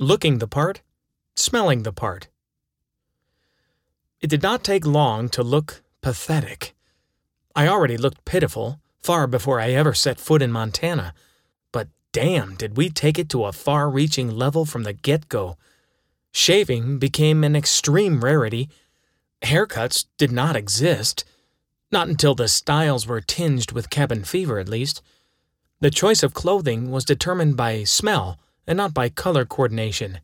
looking the part, smelling the part. It did not take long to look pathetic. I already looked pitiful far before I ever set foot in Montana, but damn, did we take it to a far reaching level from the get go. Shaving became an extreme rarity. Haircuts did not exist. Not until the styles were tinged with cabin fever, at least. The choice of clothing was determined by smell and not by color coordination.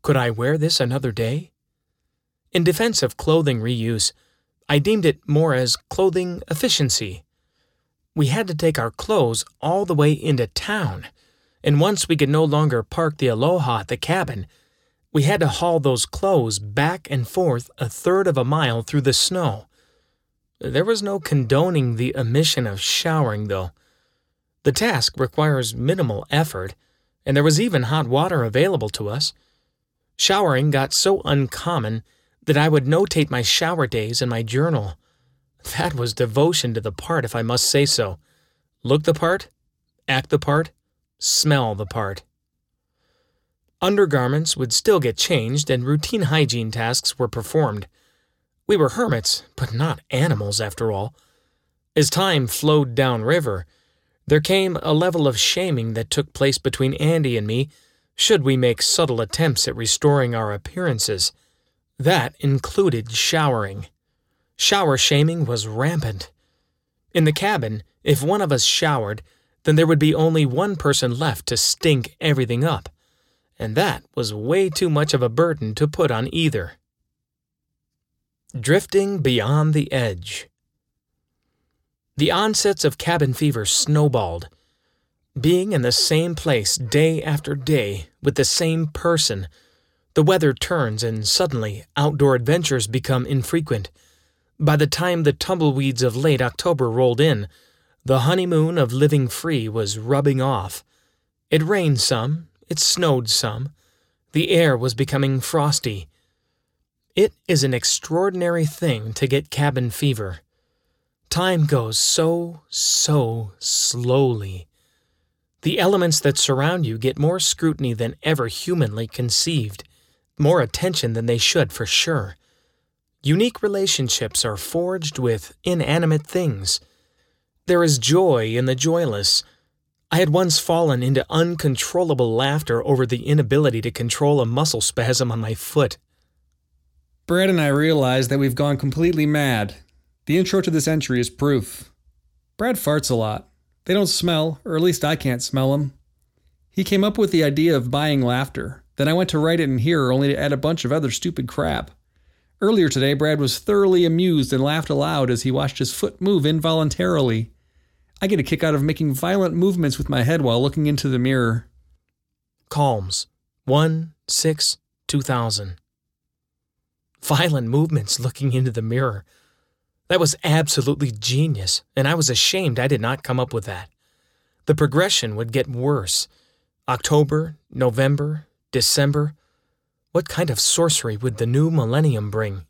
Could I wear this another day? In defense of clothing reuse, I deemed it more as clothing efficiency. We had to take our clothes all the way into town, and once we could no longer park the Aloha at the cabin, we had to haul those clothes back and forth a third of a mile through the snow. There was no condoning the omission of showering, though. The task requires minimal effort, and there was even hot water available to us. Showering got so uncommon that I would notate my shower days in my journal. That was devotion to the part, if I must say so. Look the part, act the part, smell the part. Undergarments would still get changed, and routine hygiene tasks were performed. We were hermits, but not animals, after all. As time flowed downriver, there came a level of shaming that took place between Andy and me should we make subtle attempts at restoring our appearances. That included showering. Shower shaming was rampant. In the cabin, if one of us showered, then there would be only one person left to stink everything up, and that was way too much of a burden to put on either. Drifting beyond the edge. The onsets of cabin fever snowballed. Being in the same place day after day with the same person, the weather turns and suddenly outdoor adventures become infrequent. By the time the tumbleweeds of late October rolled in, the honeymoon of living free was rubbing off. It rained some, it snowed some, the air was becoming frosty. It is an extraordinary thing to get cabin fever. Time goes so, so slowly. The elements that surround you get more scrutiny than ever humanly conceived, more attention than they should for sure. Unique relationships are forged with inanimate things. There is joy in the joyless. I had once fallen into uncontrollable laughter over the inability to control a muscle spasm on my foot. Brad and I realize that we've gone completely mad the intro to this entry is proof. Brad farts a lot. They don't smell, or at least I can't smell them. He came up with the idea of buying laughter. Then I went to write it in here only to add a bunch of other stupid crap. Earlier today, Brad was thoroughly amused and laughed aloud as he watched his foot move involuntarily. I get a kick out of making violent movements with my head while looking into the mirror. Calms 1 6 2000. Violent movements looking into the mirror. That was absolutely genius, and I was ashamed I did not come up with that. The progression would get worse. October, November, December. What kind of sorcery would the new millennium bring?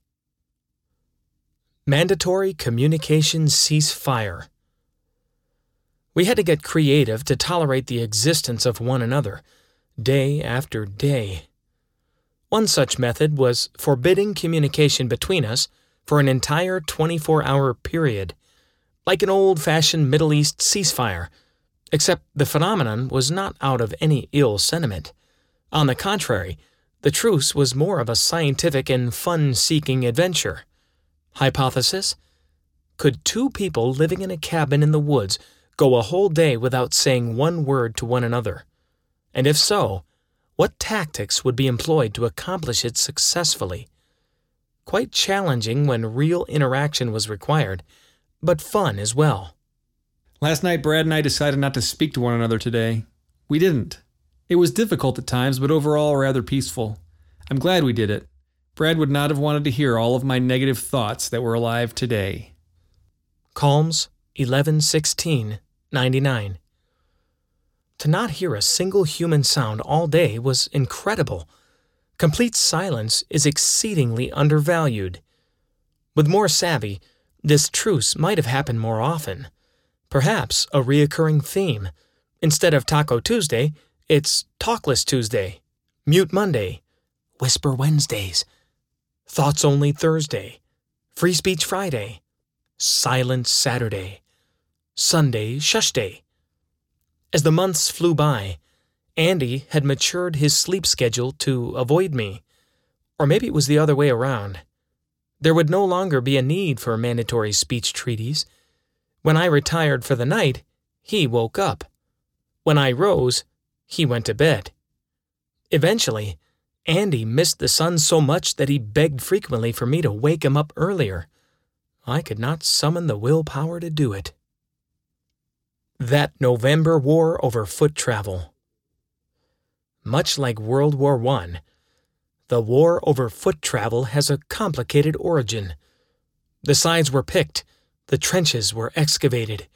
Mandatory communication cease fire. We had to get creative to tolerate the existence of one another, day after day. One such method was forbidding communication between us for an entire 24 hour period, like an old fashioned Middle East ceasefire, except the phenomenon was not out of any ill sentiment. On the contrary, the truce was more of a scientific and fun seeking adventure. Hypothesis Could two people living in a cabin in the woods go a whole day without saying one word to one another? And if so, what tactics would be employed to accomplish it successfully? Quite challenging when real interaction was required, but fun as well. Last night, Brad and I decided not to speak to one another today. We didn't. It was difficult at times, but overall rather peaceful. I'm glad we did it. Brad would not have wanted to hear all of my negative thoughts that were alive today. Calms 1116 99. To not hear a single human sound all day was incredible. Complete silence is exceedingly undervalued. With more savvy, this truce might have happened more often. Perhaps a reoccurring theme. Instead of Taco Tuesday, it's Talkless Tuesday. Mute Monday, Whisper Wednesdays, Thoughts Only Thursday, Free Speech Friday, Silent Saturday, Sunday Shush Day. As the months flew by, Andy had matured his sleep schedule to avoid me. Or maybe it was the other way around. There would no longer be a need for mandatory speech treaties. When I retired for the night, he woke up. When I rose, he went to bed. Eventually, Andy missed the sun so much that he begged frequently for me to wake him up earlier. I could not summon the willpower to do it. That November war over foot travel. Much like World War I, the war over foot travel has a complicated origin. The sides were picked, the trenches were excavated.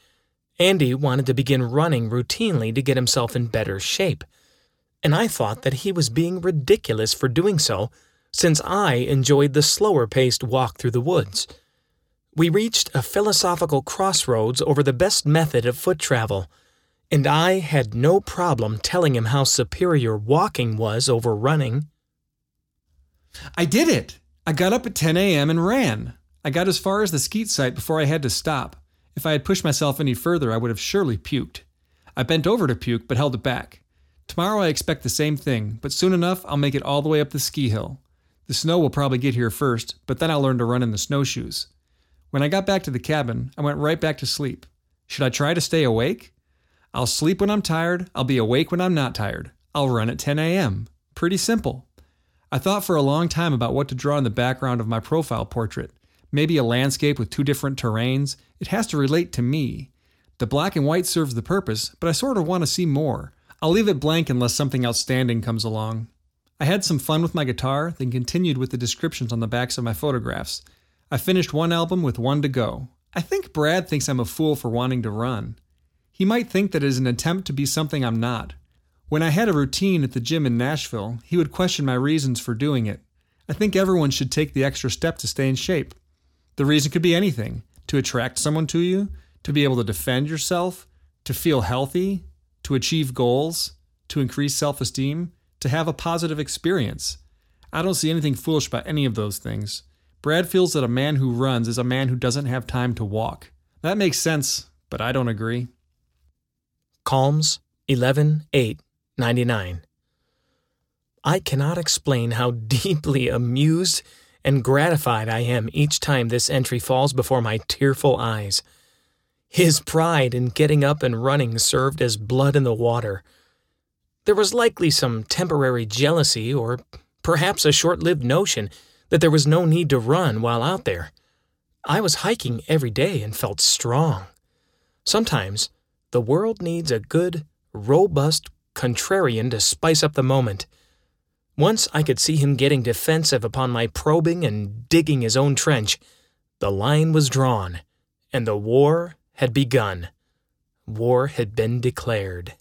Andy wanted to begin running routinely to get himself in better shape, and I thought that he was being ridiculous for doing so, since I enjoyed the slower paced walk through the woods. We reached a philosophical crossroads over the best method of foot travel and I had no problem telling him how superior walking was over running. I did it! I got up at 10 a.m. and ran. I got as far as the skeet site before I had to stop. If I had pushed myself any further, I would have surely puked. I bent over to puke, but held it back. Tomorrow I expect the same thing, but soon enough I'll make it all the way up the ski hill. The snow will probably get here first, but then I'll learn to run in the snowshoes. When I got back to the cabin, I went right back to sleep. Should I try to stay awake? I'll sleep when I'm tired, I'll be awake when I'm not tired. I'll run at 10 a.m. Pretty simple. I thought for a long time about what to draw in the background of my profile portrait. Maybe a landscape with two different terrains. It has to relate to me. The black and white serves the purpose, but I sort of want to see more. I'll leave it blank unless something outstanding comes along. I had some fun with my guitar, then continued with the descriptions on the backs of my photographs. I finished one album with one to go. I think Brad thinks I'm a fool for wanting to run. He might think that it is an attempt to be something I'm not. When I had a routine at the gym in Nashville, he would question my reasons for doing it. I think everyone should take the extra step to stay in shape. The reason could be anything to attract someone to you, to be able to defend yourself, to feel healthy, to achieve goals, to increase self esteem, to have a positive experience. I don't see anything foolish about any of those things. Brad feels that a man who runs is a man who doesn't have time to walk. That makes sense, but I don't agree. Calms 11 8 99. I cannot explain how deeply amused and gratified I am each time this entry falls before my tearful eyes. His pride in getting up and running served as blood in the water. There was likely some temporary jealousy or perhaps a short lived notion that there was no need to run while out there. I was hiking every day and felt strong. Sometimes the world needs a good, robust contrarian to spice up the moment. Once I could see him getting defensive upon my probing and digging his own trench. The line was drawn, and the war had begun. War had been declared.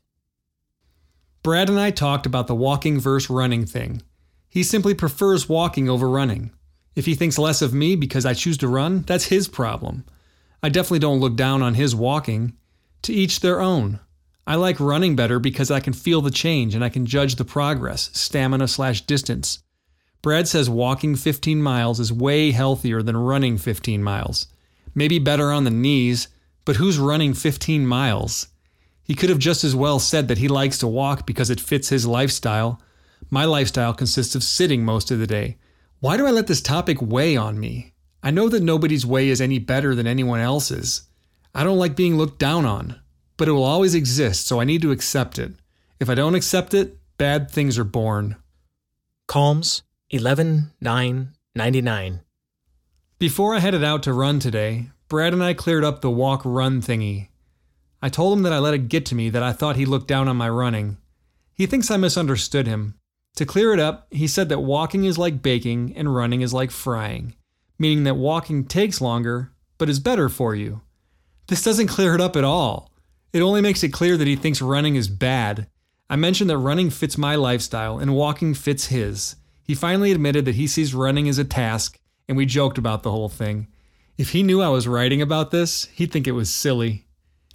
Brad and I talked about the walking versus running thing. He simply prefers walking over running. If he thinks less of me because I choose to run, that's his problem. I definitely don't look down on his walking. To each their own. I like running better because I can feel the change and I can judge the progress, stamina slash distance. Brad says walking 15 miles is way healthier than running 15 miles. Maybe better on the knees, but who's running 15 miles? He could have just as well said that he likes to walk because it fits his lifestyle. My lifestyle consists of sitting most of the day. Why do I let this topic weigh on me? I know that nobody's way is any better than anyone else's. I don't like being looked down on, but it will always exist, so I need to accept it. If I don't accept it, bad things are born. Calms 11 9 99. Before I headed out to run today, Brad and I cleared up the walk run thingy. I told him that I let it get to me that I thought he looked down on my running. He thinks I misunderstood him. To clear it up, he said that walking is like baking and running is like frying, meaning that walking takes longer, but is better for you. This doesn't clear it up at all. It only makes it clear that he thinks running is bad. I mentioned that running fits my lifestyle and walking fits his. He finally admitted that he sees running as a task, and we joked about the whole thing. If he knew I was writing about this, he'd think it was silly.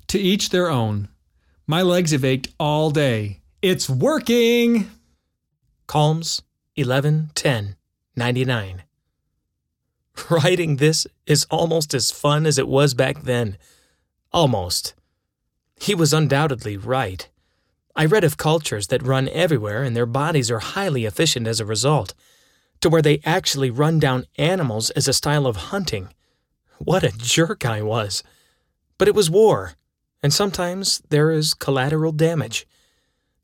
To each their own. My legs have ached all day. It's working! Calms 11 10 99. Writing this is almost as fun as it was back then. Almost. He was undoubtedly right. I read of cultures that run everywhere and their bodies are highly efficient as a result, to where they actually run down animals as a style of hunting. What a jerk I was! But it was war, and sometimes there is collateral damage.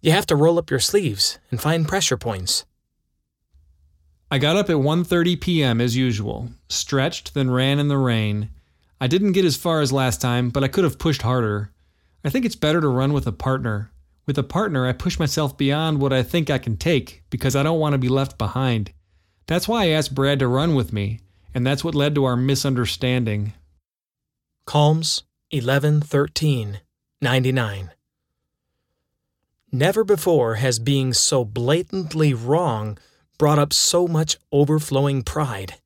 You have to roll up your sleeves and find pressure points. I got up at 1:30 p.m. as usual, stretched, then ran in the rain. I didn't get as far as last time, but I could have pushed harder. I think it's better to run with a partner. With a partner, I push myself beyond what I think I can take because I don't want to be left behind. That's why I asked Brad to run with me, and that's what led to our misunderstanding. Calms 11 13 99. Never before has being so blatantly wrong brought up so much overflowing pride.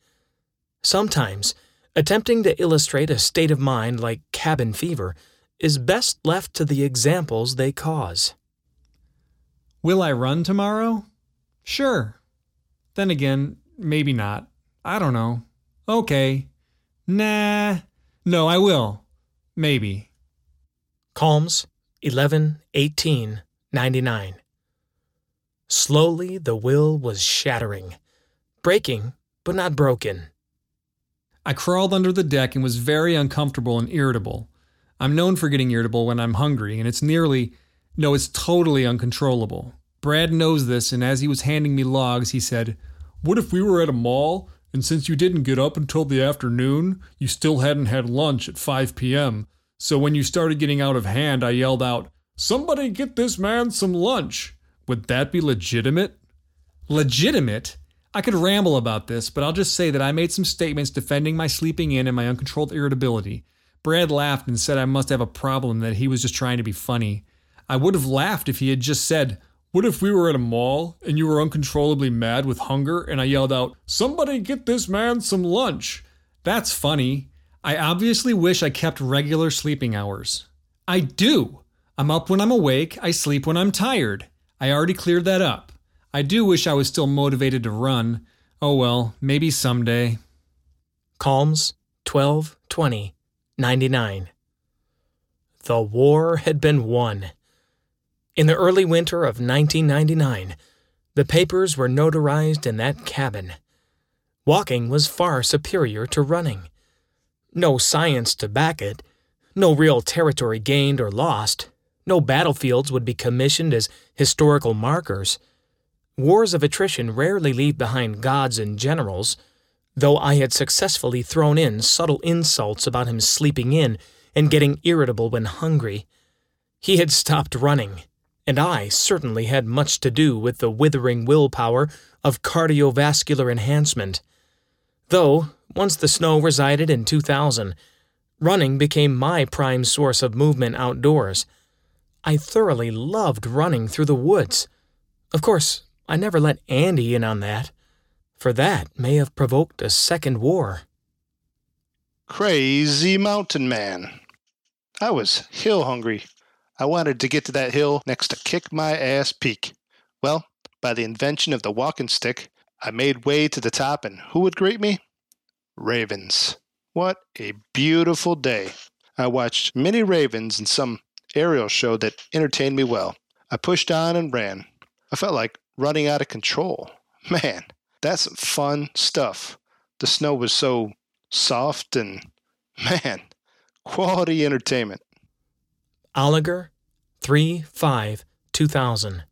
Sometimes, attempting to illustrate a state of mind like cabin fever is best left to the examples they cause. Will I run tomorrow? Sure. Then again, maybe not. I don't know. Okay. Nah. No, I will. Maybe. Calms 11 18 99. Slowly, the will was shattering, breaking, but not broken. I crawled under the deck and was very uncomfortable and irritable. I'm known for getting irritable when I'm hungry, and it's nearly, no, it's totally uncontrollable. Brad knows this, and as he was handing me logs, he said, What if we were at a mall, and since you didn't get up until the afternoon, you still hadn't had lunch at 5 p.m.? So when you started getting out of hand, I yelled out, Somebody get this man some lunch. Would that be legitimate? Legitimate? I could ramble about this, but I'll just say that I made some statements defending my sleeping in and my uncontrolled irritability. Brad laughed and said I must have a problem, that he was just trying to be funny. I would have laughed if he had just said, What if we were at a mall and you were uncontrollably mad with hunger and I yelled out, Somebody get this man some lunch? That's funny. I obviously wish I kept regular sleeping hours. I do. I'm up when I'm awake, I sleep when I'm tired. I already cleared that up. I do wish I was still motivated to run. Oh well, maybe someday. Calms 12 20 99. The war had been won. In the early winter of 1999, the papers were notarized in that cabin. Walking was far superior to running. No science to back it, no real territory gained or lost, no battlefields would be commissioned as historical markers. Wars of attrition rarely leave behind gods and generals, though I had successfully thrown in subtle insults about him sleeping in and getting irritable when hungry. He had stopped running, and I certainly had much to do with the withering willpower of cardiovascular enhancement. Though, once the snow resided in 2000, running became my prime source of movement outdoors. I thoroughly loved running through the woods. Of course, I never let Andy in on that, for that may have provoked a second war. Crazy mountain man. I was hill hungry. I wanted to get to that hill next to Kick My Ass Peak. Well, by the invention of the walking stick, I made way to the top, and who would greet me? Ravens. What a beautiful day. I watched many ravens in some aerial show that entertained me well. I pushed on and ran. I felt like running out of control. Man, that's fun stuff. The snow was so soft and, man, quality entertainment. Oliger 3 5 2000.